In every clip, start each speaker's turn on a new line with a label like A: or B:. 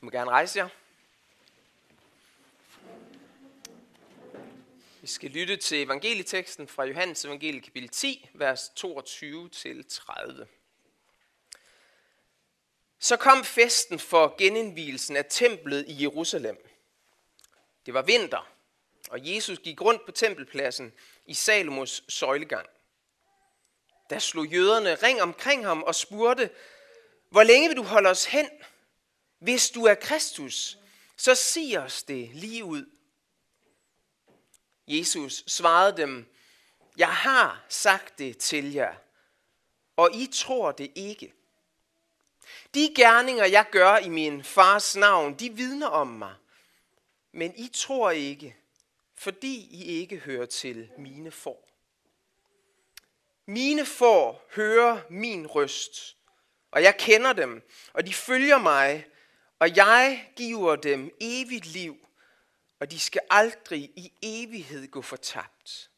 A: I må gerne rejse jer. Vi skal lytte til evangelieteksten fra Johannes evangelie kapitel 10, vers 22-30. Så kom festen for genindvielsen af templet i Jerusalem. Det var vinter, og Jesus gik rundt på tempelpladsen i Salomos søjlegang. Der slog jøderne ring omkring ham og spurgte, hvor længe vil du holde os hen? Hvis du er Kristus, så sig os det lige ud. Jesus svarede dem, jeg har sagt det til jer, og I tror det ikke. De gerninger, jeg gør i min fars navn, de vidner om mig. Men I tror ikke, fordi I ikke hører til mine får. Mine får hører min røst, og jeg kender dem, og de følger mig, og jeg giver dem evigt liv, og de skal aldrig i evighed gå fortabt.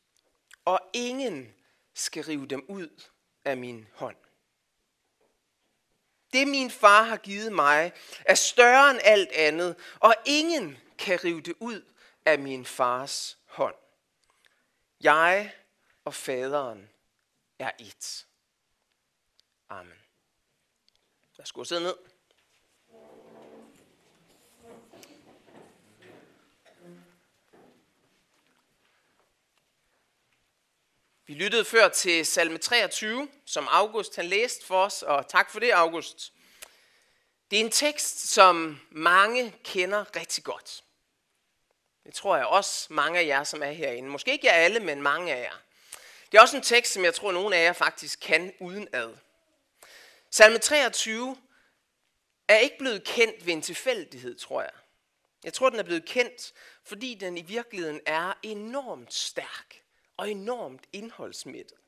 A: Og ingen skal rive dem ud af min hånd. Det min far har givet mig er større end alt andet, og ingen kan rive det ud af min fars hånd. Jeg og faderen er et. Amen. Værsgo, sidde ned. Vi lyttede før til salme 23, som August han læste for os, og tak for det, August. Det er en tekst, som mange kender rigtig godt. Det tror jeg også mange af jer, som er herinde. Måske ikke jer alle, men mange af jer. Det er også en tekst, som jeg tror, nogle af jer faktisk kan uden ad. Salme 23 er ikke blevet kendt ved en tilfældighed, tror jeg. Jeg tror, den er blevet kendt, fordi den i virkeligheden er enormt stærk og enormt indholdsmættet.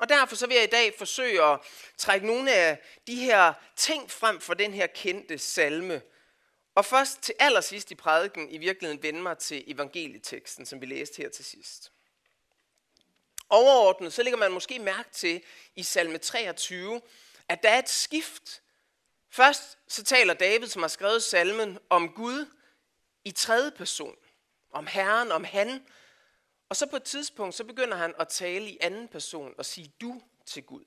A: Og derfor så vil jeg i dag forsøge at trække nogle af de her ting frem for den her kendte salme. Og først til allersidst i prædiken i virkeligheden vende mig til evangelieteksten, som vi læste her til sidst. Overordnet så lægger man måske mærke til i salme 23, at der er et skift. Først så taler David, som har skrevet salmen, om Gud i tredje person. Om Herren, om han, og så på et tidspunkt, så begynder han at tale i anden person og sige du til Gud.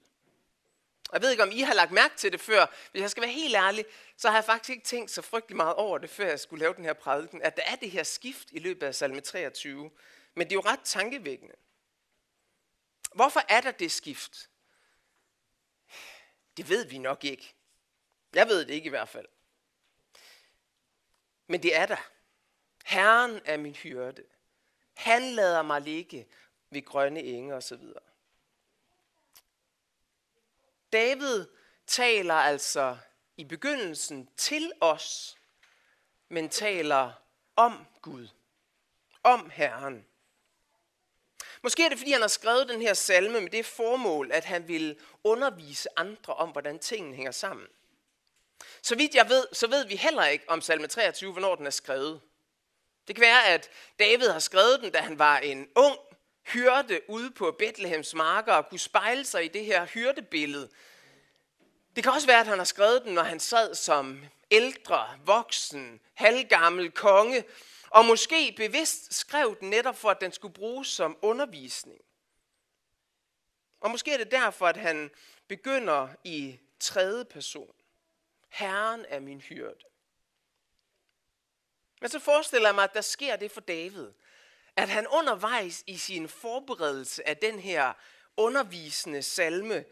A: Jeg ved ikke, om I har lagt mærke til det før. Hvis jeg skal være helt ærlig, så har jeg faktisk ikke tænkt så frygtelig meget over det, før jeg skulle lave den her prædiken, at der er det her skift i løbet af salme 23. Men det er jo ret tankevækkende. Hvorfor er der det skift? Det ved vi nok ikke. Jeg ved det ikke i hvert fald. Men det er der. Herren er min hyrde. Han lader mig ligge ved grønne enge osv. David taler altså i begyndelsen til os, men taler om Gud, om Herren. Måske er det, fordi han har skrevet den her salme med det formål, at han vil undervise andre om, hvordan tingene hænger sammen. Så vidt jeg ved, så ved vi heller ikke om salme 23, hvornår den er skrevet. Det kan være, at David har skrevet den, da han var en ung hyrde ude på Bethlehems marker og kunne spejle sig i det her hyrdebillede. Det kan også være, at han har skrevet den, når han sad som ældre, voksen, halvgammel konge, og måske bevidst skrev den netop for, at den skulle bruges som undervisning. Og måske er det derfor, at han begynder i tredje person. Herren er min hyrde. Men så forestiller jeg mig, at der sker det for David, at han undervejs i sin forberedelse af den her undervisende salme,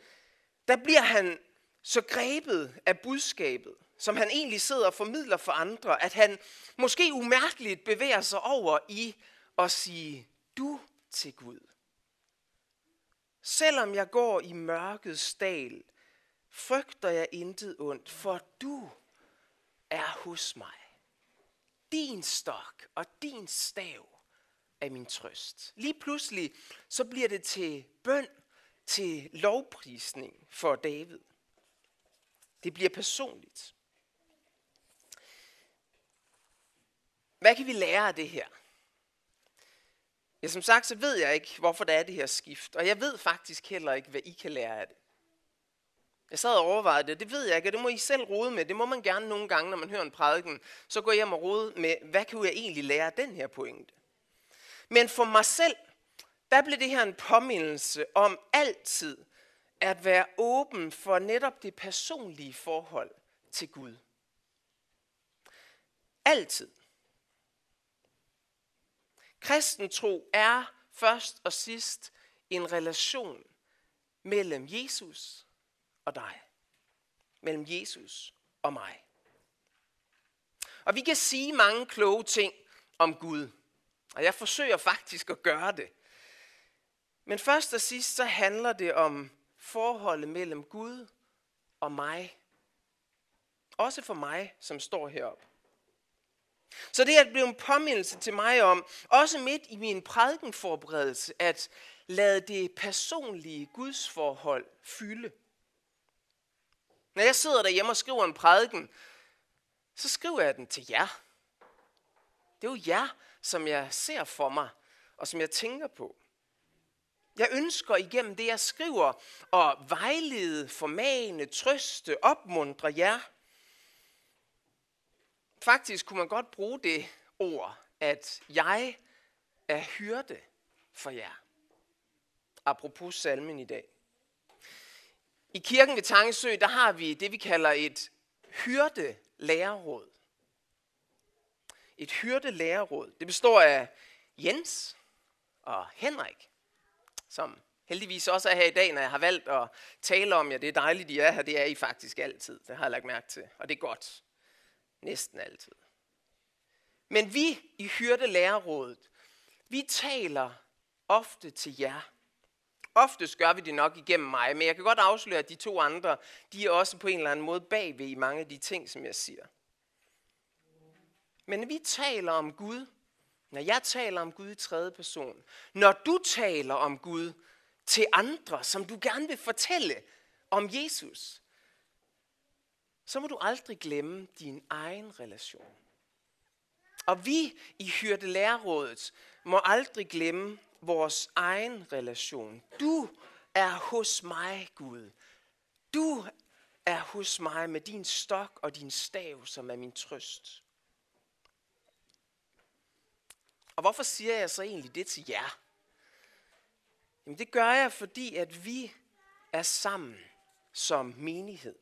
A: der bliver han så grebet af budskabet, som han egentlig sidder og formidler for andre, at han måske umærkeligt bevæger sig over i at sige du til Gud. Selvom jeg går i mørkets dal, frygter jeg intet ondt, for du er hos mig. Din stok og din stav er min trøst. Lige pludselig så bliver det til bøn, til lovprisning for David. Det bliver personligt. Hvad kan vi lære af det her? Ja, som sagt, så ved jeg ikke, hvorfor der er det her skift. Og jeg ved faktisk heller ikke, hvad I kan lære af det. Jeg sad og overvejede det, det ved jeg ikke, og det må I selv rode med. Det må man gerne nogle gange, når man hører en prædiken. Så går jeg hjem og rode med, hvad kan jeg egentlig lære af den her pointe? Men for mig selv, der blev det her en påmindelse om altid at være åben for netop det personlige forhold til Gud. Altid. Kristen tro er først og sidst en relation mellem Jesus og dig. Mellem Jesus og mig. Og vi kan sige mange kloge ting om Gud. Og jeg forsøger faktisk at gøre det. Men først og sidst så handler det om forholdet mellem Gud og mig. Også for mig, som står heroppe. Så det er at blive en påmindelse til mig om, også midt i min prædikenforberedelse, at lade det personlige gudsforhold fylde. Når jeg sidder derhjemme og skriver en prædiken, så skriver jeg den til jer. Det er jo jer, som jeg ser for mig, og som jeg tænker på. Jeg ønsker igennem det, jeg skriver, at vejlede, formane, trøste, opmuntre jer. Faktisk kunne man godt bruge det ord, at jeg er hyrde for jer. Apropos salmen i dag. I kirken ved Tangesø, der har vi det, vi kalder et hyrdelærerråd. Et hyrdelærerråd. Det består af Jens og Henrik, som heldigvis også er her i dag, når jeg har valgt at tale om jer. Det er dejligt, I er her. Det er I faktisk altid. Det har jeg lagt mærke til. Og det er godt. Næsten altid. Men vi i hyrdelærerrådet, vi taler ofte til jer. Oftest gør vi det nok igennem mig, men jeg kan godt afsløre, at de to andre, de er også på en eller anden måde bagved i mange af de ting, som jeg siger. Men vi taler om Gud, når jeg taler om Gud i tredje person, når du taler om Gud til andre, som du gerne vil fortælle om Jesus, så må du aldrig glemme din egen relation. Og vi i Hyrde Lærerrådet må aldrig glemme vores egen relation. Du er hos mig, Gud. Du er hos mig med din stok og din stav, som er min trøst. Og hvorfor siger jeg så egentlig det til jer? Jamen det gør jeg, fordi at vi er sammen som menighed.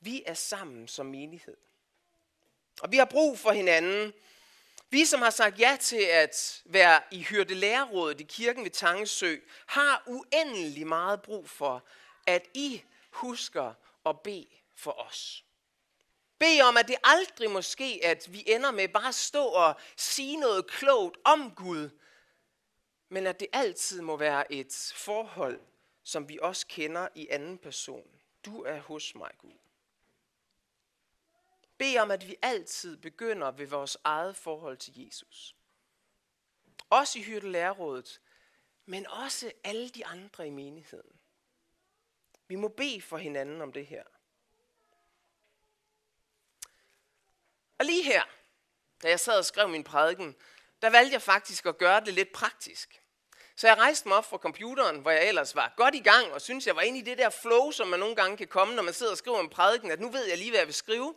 A: Vi er sammen som menighed. Og vi har brug for hinanden. Vi, som har sagt ja til at være i hyrdelærerrådet i kirken ved Tangesø, har uendelig meget brug for, at I husker at bede for os. Bed om, at det aldrig må ske, at vi ender med bare at stå og sige noget klogt om Gud, men at det altid må være et forhold, som vi også kender i anden person. Du er hos mig, Gud. Bed om, at vi altid begynder ved vores eget forhold til Jesus. Også i hyrdelærerådet, men også alle de andre i menigheden. Vi må bede for hinanden om det her. Og lige her, da jeg sad og skrev min prædiken, der valgte jeg faktisk at gøre det lidt praktisk. Så jeg rejste mig op fra computeren, hvor jeg ellers var godt i gang, og synes jeg var inde i det der flow, som man nogle gange kan komme, når man sidder og skriver en prædiken, at nu ved jeg lige, hvad jeg vil skrive.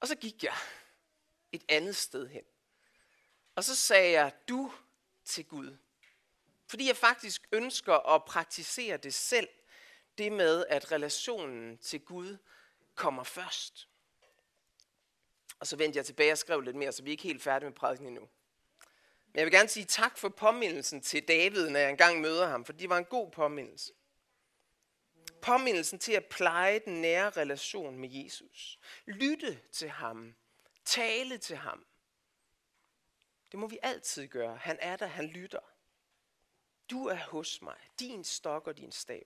A: Og så gik jeg et andet sted hen. Og så sagde jeg, du til Gud. Fordi jeg faktisk ønsker at praktisere det selv. Det med, at relationen til Gud kommer først. Og så vendte jeg tilbage og skrev lidt mere, så vi er ikke helt færdige med prædiken endnu. Men jeg vil gerne sige tak for påmindelsen til David, når jeg engang møder ham, for det var en god påmindelse. Påmindelsen til at pleje den nære relation med Jesus. Lytte til ham. Tale til ham. Det må vi altid gøre. Han er der, han lytter. Du er hos mig. Din stok og din stav.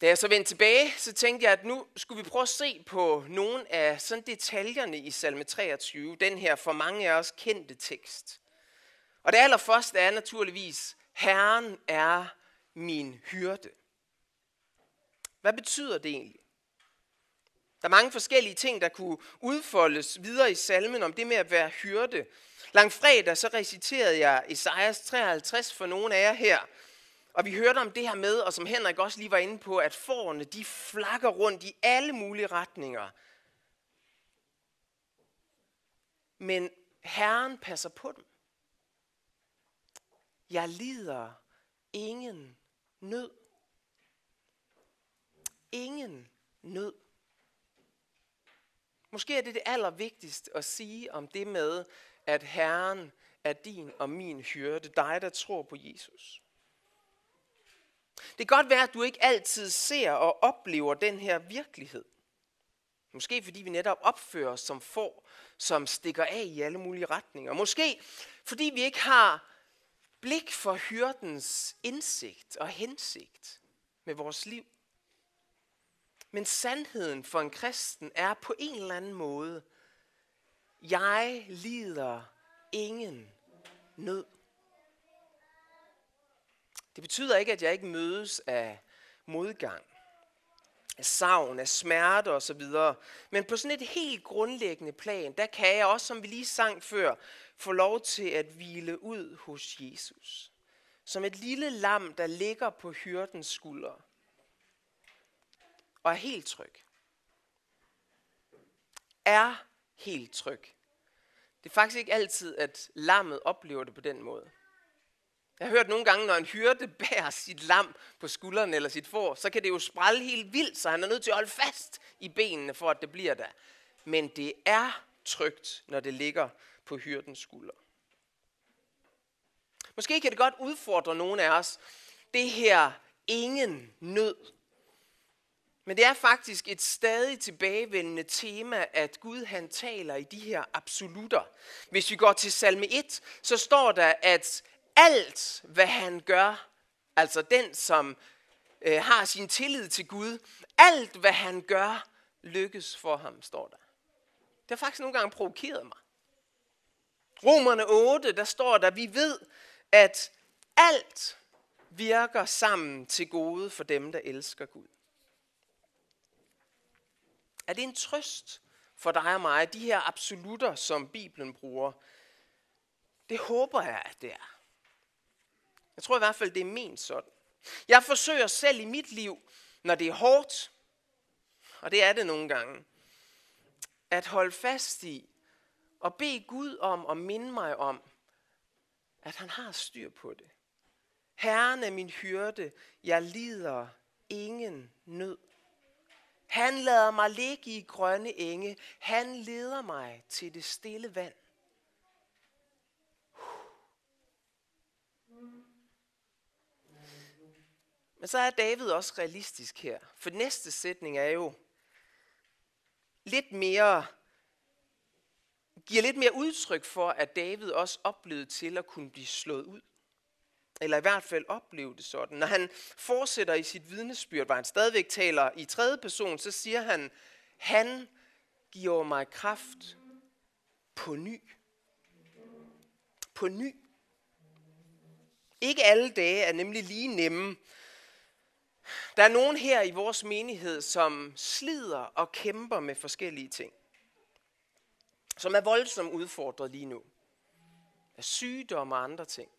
A: Da jeg så vendte tilbage, så tænkte jeg, at nu skulle vi prøve at se på nogle af sådan detaljerne i salme 23, den her for mange af os kendte tekst. Og det allerførste er naturligvis, Herren er min hyrde. Hvad betyder det egentlig? Der er mange forskellige ting, der kunne udfoldes videre i salmen om det med at være hyrde. Langfredag så reciterede jeg Esajas 53 for nogle af jer her. Og vi hørte om det her med, og som Henrik også lige var inde på, at forerne de flakker rundt i alle mulige retninger. Men Herren passer på dem. Jeg lider ingen nød. Ingen nød. Måske er det det allervigtigste at sige om det med, at Herren er din og min hyrde, dig der tror på Jesus. Det kan godt være, at du ikke altid ser og oplever den her virkelighed. Måske fordi vi netop opfører os som får, som stikker af i alle mulige retninger. Måske fordi vi ikke har blik for hyrdens indsigt og hensigt med vores liv. Men sandheden for en kristen er på en eller anden måde, jeg lider ingen nød. Det betyder ikke, at jeg ikke mødes af modgang, af savn, af smerte osv. Men på sådan et helt grundlæggende plan, der kan jeg også, som vi lige sang før, få lov til at hvile ud hos Jesus. Som et lille lam, der ligger på hyrdens skulder. Og er helt tryg. Er helt tryg. Det er faktisk ikke altid, at lammet oplever det på den måde. Jeg har hørt nogle gange, når en hyrde bærer sit lam på skulderen eller sit får, så kan det jo sprælle helt vildt, så han er nødt til at holde fast i benene, for at det bliver der. Men det er trygt, når det ligger på hyrdens skulder. Måske kan det godt udfordre nogle af os, det her ingen nød. Men det er faktisk et stadig tilbagevendende tema, at Gud han taler i de her absolutter. Hvis vi går til salme 1, så står der, at alt, hvad han gør, altså den, som øh, har sin tillid til Gud, alt, hvad han gør, lykkes for ham, står der. Det har faktisk nogle gange provokeret mig. Romerne 8, der står der, vi ved, at alt virker sammen til gode for dem, der elsker Gud. Er det en trøst for dig og mig, de her absolutter, som Bibelen bruger? Det håber jeg, at det er. Jeg tror i hvert fald, det er ment sådan. Jeg forsøger selv i mit liv, når det er hårdt, og det er det nogle gange, at holde fast i og bede Gud om og minde mig om, at han har styr på det. Herren er min hyrde, jeg lider ingen nød. Han lader mig ligge i grønne enge, han leder mig til det stille vand. Men så er David også realistisk her. For næste sætning er jo lidt mere, giver lidt mere udtryk for, at David også oplevede til at kunne blive slået ud. Eller i hvert fald opleve det sådan. Når han fortsætter i sit vidnesbyrd, hvor han stadigvæk taler i tredje person, så siger han, han giver mig kraft på ny. På ny. Ikke alle dage er nemlig lige nemme, der er nogen her i vores menighed, som slider og kæmper med forskellige ting. Som er voldsomt udfordret lige nu. Af sygdom og andre ting.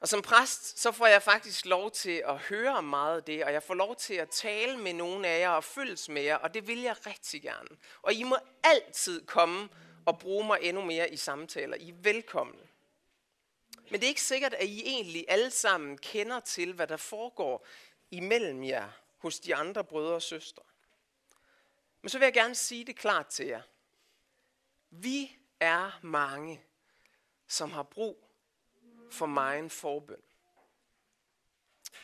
A: Og som præst, så får jeg faktisk lov til at høre om meget af det, og jeg får lov til at tale med nogen af jer og følges med jer, og det vil jeg rigtig gerne. Og I må altid komme og bruge mig endnu mere i samtaler. I er velkomne. Men det er ikke sikkert, at I egentlig alle sammen kender til, hvad der foregår imellem jer hos de andre brødre og søstre. Men så vil jeg gerne sige det klart til jer. Vi er mange, som har brug for mig en forbøn.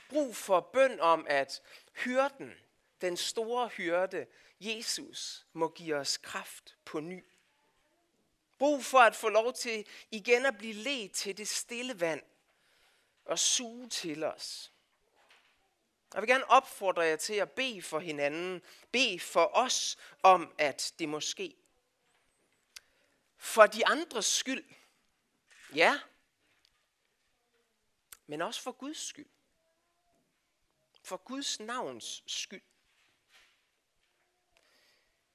A: Brug for bøn om, at hyrden, den store hyrde, Jesus, må give os kraft på ny. Brug for at få lov til igen at blive ledt til det stille vand og suge til os. Jeg vil gerne opfordre jer til at bede for hinanden, bede for os om, at det må ske. For de andres skyld, ja, men også for Guds skyld. For Guds navns skyld.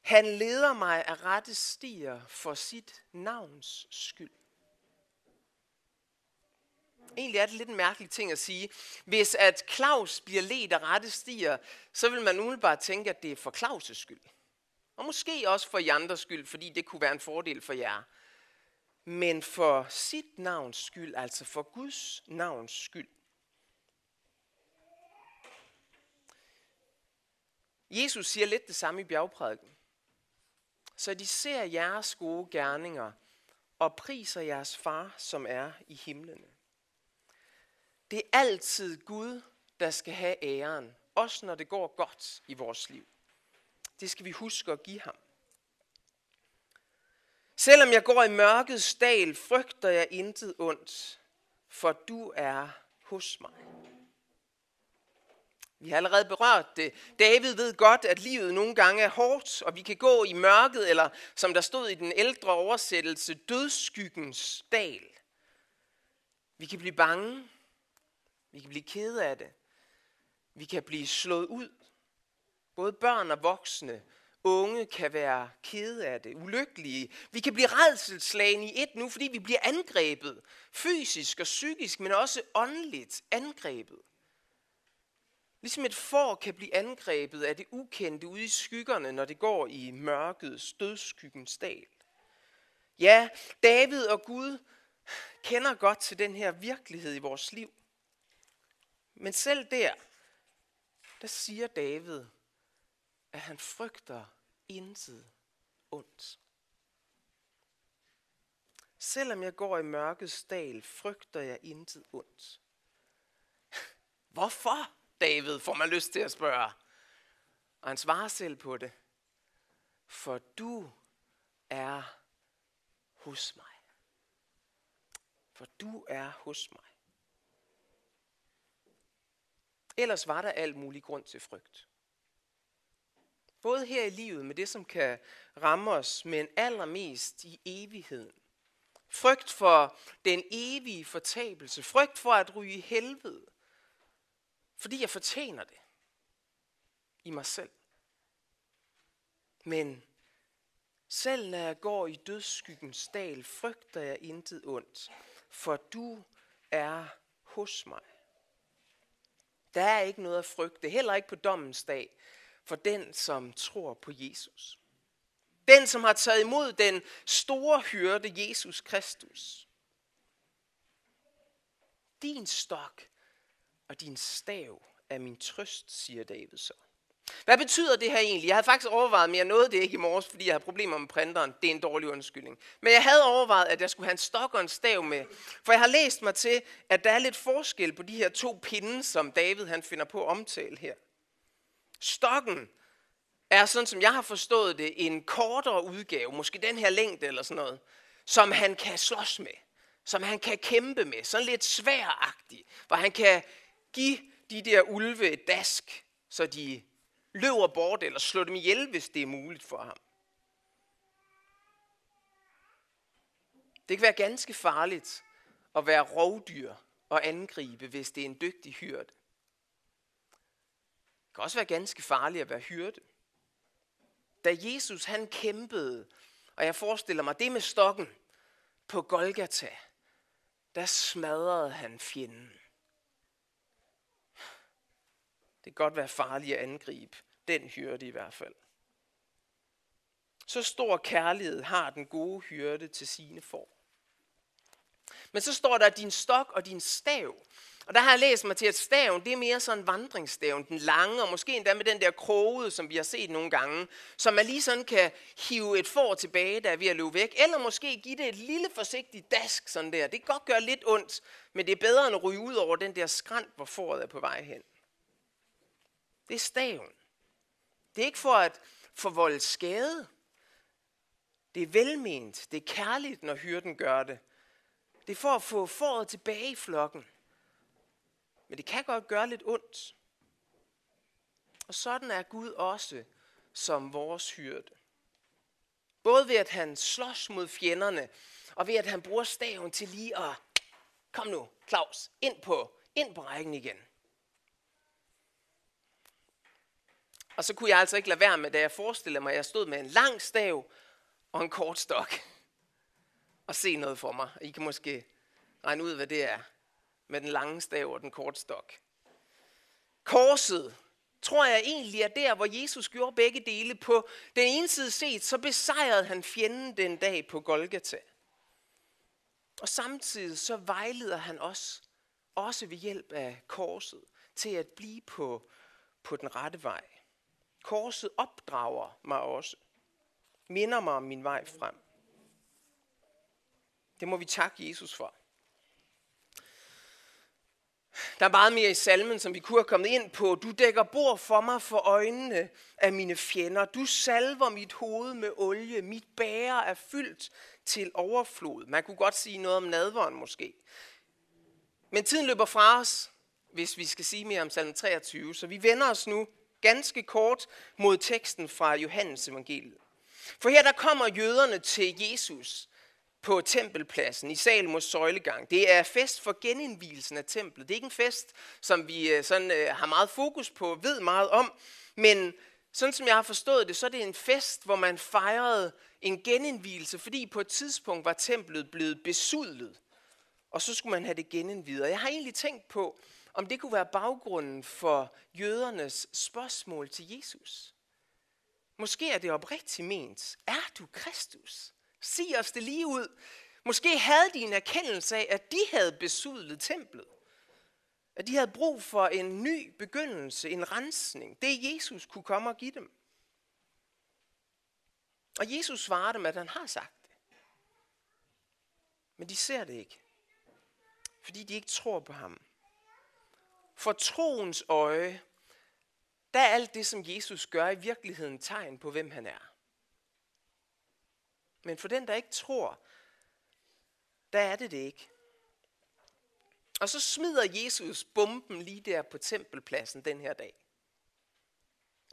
A: Han leder mig af rette stier for sit navns skyld. Egentlig er det lidt en mærkelig ting at sige. Hvis at Claus bliver ledt af rette stier, så vil man umiddelbart tænke, at det er for Claus' skyld. Og måske også for Janders skyld, fordi det kunne være en fordel for jer. Men for sit navns skyld, altså for Guds navns skyld. Jesus siger lidt det samme i bjergprædiken. Så de ser jeres gode gerninger og priser jeres far, som er i himlene. Det er altid Gud, der skal have æren, også når det går godt i vores liv. Det skal vi huske at give ham. Selvom jeg går i mørkets dal, frygter jeg intet ondt, for du er hos mig. Vi har allerede berørt det. David ved godt, at livet nogle gange er hårdt, og vi kan gå i mørket, eller som der stod i den ældre oversættelse, dødsskyggens dal. Vi kan blive bange. Vi kan blive kede af det. Vi kan blive slået ud. Både børn og voksne, unge kan være kede af det, ulykkelige. Vi kan blive redselslagen i et nu, fordi vi bliver angrebet. Fysisk og psykisk, men også åndeligt angrebet. Ligesom et får kan blive angrebet af det ukendte ude i skyggerne, når det går i mørkets dødsskyggens dal. Ja, David og Gud kender godt til den her virkelighed i vores liv. Men selv der, der siger David, at han frygter intet ondt. Selvom jeg går i mørkets dal, frygter jeg intet ondt. Hvorfor? David, får man lyst til at spørge. Og han svarer selv på det. For du er hos mig. For du er hos mig. Ellers var der alt mulig grund til frygt. Både her i livet med det, som kan ramme os, men allermest i evigheden. Frygt for den evige fortabelse. Frygt for at ryge i helvede. Fordi jeg fortjener det i mig selv. Men selv når jeg går i dødsskyggens dal, frygter jeg intet ondt, for du er hos mig. Der er ikke noget at frygte, heller ikke på dommens dag, for den, som tror på Jesus. Den, som har taget imod den store hyrde, Jesus Kristus. Din stok og din stav er min trøst, siger David så. Hvad betyder det her egentlig? Jeg havde faktisk overvejet, men jeg nåede det ikke i morges, fordi jeg havde problemer med printeren. Det er en dårlig undskyldning. Men jeg havde overvejet, at jeg skulle have en stok og en stav med. For jeg har læst mig til, at der er lidt forskel på de her to pinde, som David han finder på at omtale her. Stokken er sådan, som jeg har forstået det, en kortere udgave, måske den her længde eller sådan noget, som han kan slås med, som han kan kæmpe med, sådan lidt sværagtig, hvor han kan Giv de der ulve et dask, så de løber bort eller slå dem ihjel, hvis det er muligt for ham. Det kan være ganske farligt at være rovdyr og angribe, hvis det er en dygtig hyrde. Det kan også være ganske farligt at være hyrde. Da Jesus han kæmpede, og jeg forestiller mig det med stokken på Golgata, der smadrede han fjenden. Det kan godt være farligt at angribe den hyrde i hvert fald. Så stor kærlighed har den gode hyrde til sine får. Men så står der din stok og din stav. Og der har jeg læst mig til, at staven, det er mere sådan vandringsstaven, den lange, og måske endda med den der krogede, som vi har set nogle gange, som man lige sådan kan hive et får tilbage, der er ved at løbe væk, eller måske give det et lille forsigtigt dask sådan der. Det kan godt gøre lidt ondt, men det er bedre end at ryge ud over den der skrant, hvor fåret er på vej hen. Det er staven. Det er ikke for at forvolde skade. Det er velment. Det er kærligt, når hyrden gør det. Det er for at få foråret tilbage i flokken. Men det kan godt gøre lidt ondt. Og sådan er Gud også som vores hyrde. Både ved at han slås mod fjenderne, og ved at han bruger staven til lige at, kom nu, Claus, ind på, ind på rækken igen. Og så kunne jeg altså ikke lade være med, da jeg forestillede mig, at jeg stod med en lang stav og en kort stok. Og se noget for mig. I kan måske regne ud, hvad det er. med den lange stav og den korte stok. Korset, tror jeg egentlig er der, hvor Jesus gjorde begge dele. På den ene side set, så besejrede han fjenden den dag på Golgata. Og samtidig så vejleder han os, også ved hjælp af korset, til at blive på, på den rette vej. Korset opdrager mig også. Minder mig om min vej frem. Det må vi takke Jesus for. Der er meget mere i salmen, som vi kunne have kommet ind på. Du dækker bord for mig for øjnene af mine fjender. Du salver mit hoved med olie. Mit bære er fyldt til overflod. Man kunne godt sige noget om nadveren måske. Men tiden løber fra os, hvis vi skal sige mere om salmen 23. Så vi vender os nu ganske kort mod teksten fra Johannes evangeliet. For her der kommer jøderne til Jesus på tempelpladsen i Salmos søjlegang. Det er fest for genindvielsen af templet. Det er ikke en fest, som vi øh, sådan, øh, har meget fokus på, ved meget om, men sådan som jeg har forstået det, så er det en fest, hvor man fejrede en genindvielse, fordi på et tidspunkt var templet blevet besudlet, og så skulle man have det genindvidet. jeg har egentlig tænkt på, om det kunne være baggrunden for jødernes spørgsmål til Jesus. Måske er det oprigtigt ment. Er du Kristus? Sig os det lige ud. Måske havde de en erkendelse af, at de havde besudlet templet. At de havde brug for en ny begyndelse, en rensning. Det Jesus kunne komme og give dem. Og Jesus svarer dem, at han har sagt det. Men de ser det ikke. Fordi de ikke tror på ham. For troens øje, der er alt det, som Jesus gør i virkeligheden tegn på, hvem han er. Men for den, der ikke tror, der er det det ikke. Og så smider Jesus bomben lige der på tempelpladsen den her dag.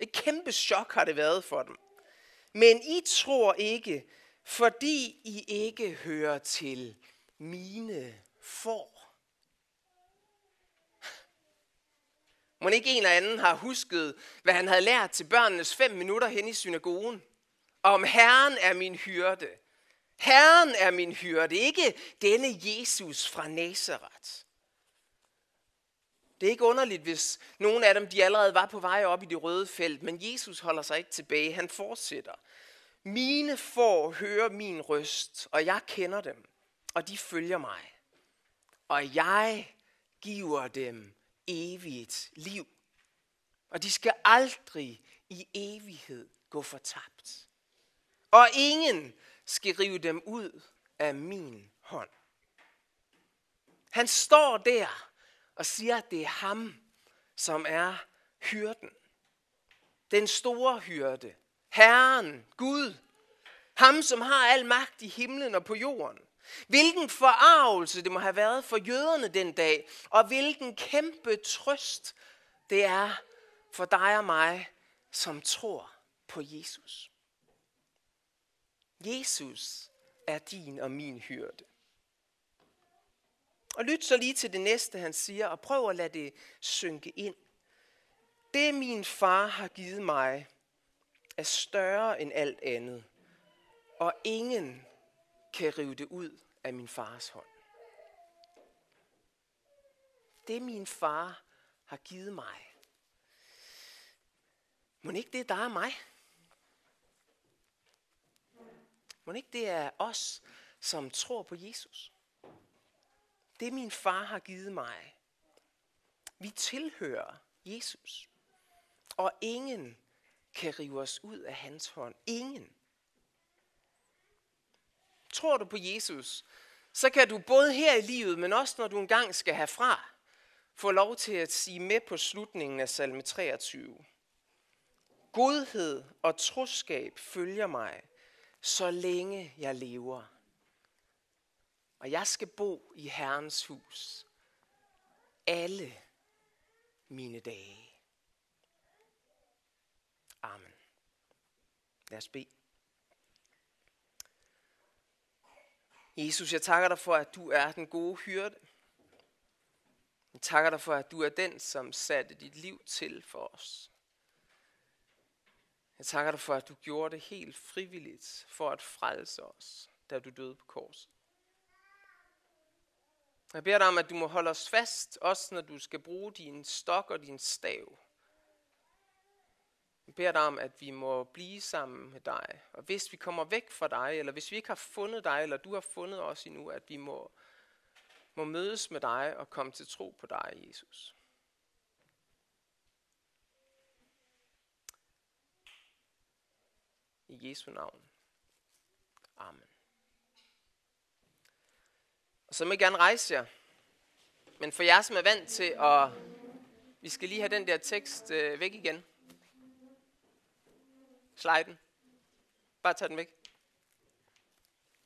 A: Et kæmpe chok har det været for dem. Men I tror ikke, fordi I ikke hører til mine får. Må ikke en eller anden har husket, hvad han havde lært til børnenes fem minutter hen i synagogen? Om Herren er min hyrde. Herren er min hyrde, ikke denne Jesus fra Nazareth. Det er ikke underligt, hvis nogle af dem de allerede var på vej op i det røde felt, men Jesus holder sig ikke tilbage. Han fortsætter. Mine får høre min røst, og jeg kender dem, og de følger mig. Og jeg giver dem evigt liv. Og de skal aldrig i evighed gå fortabt. Og ingen skal rive dem ud af min hånd. Han står der og siger, at det er ham, som er hyrden. Den store hyrde. Herren, Gud. Ham, som har al magt i himlen og på jorden. Hvilken forarvelse det må have været for jøderne den dag, og hvilken kæmpe trøst det er for dig og mig, som tror på Jesus. Jesus er din og min hyrde. Og lyt så lige til det næste, han siger, og prøv at lade det synke ind. Det min far har givet mig, er større end alt andet, og ingen kan rive det ud af min fars hånd. Det min far har givet mig. Må ikke det, der er mig? Må ikke det er os, som tror på Jesus? Det min far har givet mig. Vi tilhører Jesus. Og ingen kan rive os ud af hans hånd. Ingen. Tror du på Jesus, så kan du både her i livet, men også når du engang skal herfra, få lov til at sige med på slutningen af salme 23. Godhed og troskab følger mig, så længe jeg lever. Og jeg skal bo i Herrens hus alle mine dage. Amen. Lad os bede. Jesus, jeg takker dig for, at du er den gode hyrde. Jeg takker dig for, at du er den, som satte dit liv til for os. Jeg takker dig for, at du gjorde det helt frivilligt for at frelse os, da du døde på korset. Jeg beder dig om, at du må holde os fast, også når du skal bruge din stok og din stav. Jeg beder dig om, at vi må blive sammen med dig. Og hvis vi kommer væk fra dig, eller hvis vi ikke har fundet dig, eller du har fundet os endnu, at vi må, må mødes med dig og komme til tro på dig, Jesus. I Jesu navn. Amen. Og så må I gerne rejse jer. Men for jer, som er vant til at... Vi skal lige have den der tekst øh, væk igen. Sliden. Bare tag den væk.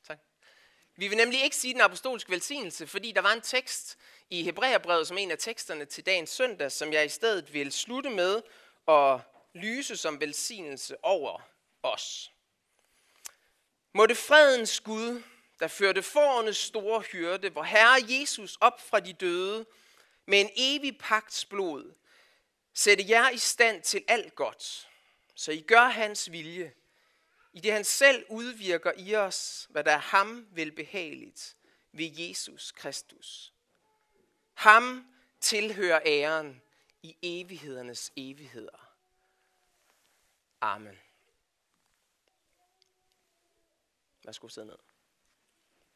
A: Tak. Vi vil nemlig ikke sige den apostolske velsignelse, fordi der var en tekst i Hebræerbrevet som en af teksterne til dagens søndag, som jeg i stedet vil slutte med at lyse som velsignelse over os. Må det fredens Gud, der førte forårenes store hyrde, hvor Herre Jesus op fra de døde, med en evig pagts blod, sætte jer i stand til alt godt, så I gør hans vilje, i det han selv udvirker i os, hvad der er ham velbehageligt ved Jesus Kristus. Ham tilhører æren i evighedernes evigheder. Amen. Værsgo, sidde ned.